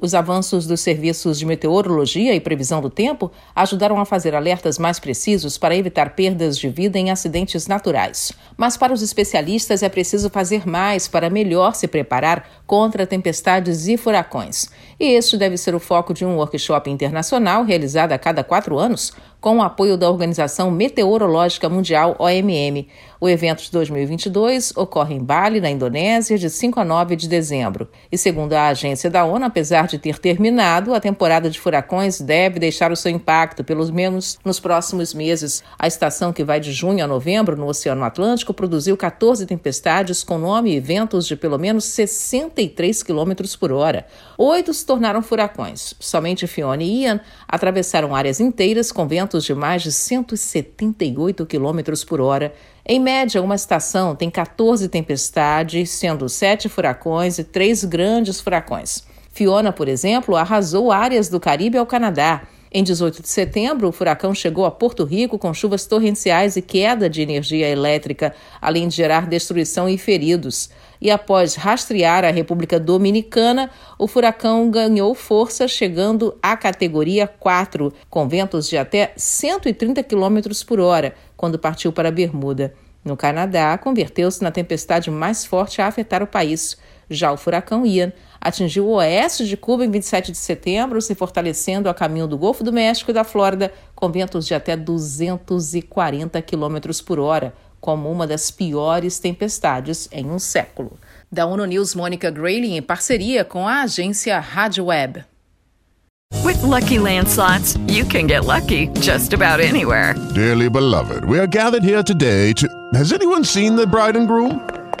Os avanços dos serviços de meteorologia e previsão do tempo ajudaram a fazer alertas mais precisos para evitar perdas de vida em acidentes naturais. Mas para os especialistas é preciso fazer mais para melhor se preparar contra tempestades e furacões. E este deve ser o foco de um workshop internacional realizado a cada quatro anos, com o apoio da Organização Meteorológica Mundial, OMM. O evento de 2022 ocorre em Bali, na Indonésia, de 5 a 9 de dezembro. E segundo a agência da ONU, apesar de ter terminado, a temporada de furacões deve deixar o seu impacto, pelo menos nos próximos meses. A estação, que vai de junho a novembro no Oceano Atlântico, produziu 14 tempestades com nome e ventos de pelo menos 63 km por hora. Oito se tornaram furacões. Somente Fiona e Ian atravessaram áreas inteiras com ventos de mais de 178 km por hora. Em média, uma estação tem 14 tempestades, sendo sete furacões e três grandes furacões. Fiona, por exemplo, arrasou áreas do Caribe ao Canadá. Em 18 de setembro, o furacão chegou a Porto Rico com chuvas torrenciais e queda de energia elétrica, além de gerar destruição e feridos. E após rastrear a República Dominicana, o furacão ganhou força, chegando à categoria 4, com ventos de até 130 km por hora, quando partiu para Bermuda. No Canadá, converteu-se na tempestade mais forte a afetar o país. Já o furacão Ian atingiu o oeste de Cuba em 27 de setembro, se fortalecendo a caminho do Golfo do México e da Flórida, com ventos de até 240 km por hora, como uma das piores tempestades em um século. Da ONU News, Mônica Grayling, em parceria com a agência Rádio Web. With lucky landslots, you can get lucky just about anywhere. Dearly beloved, we are gathered here today to. Has anyone seen the bride and groom?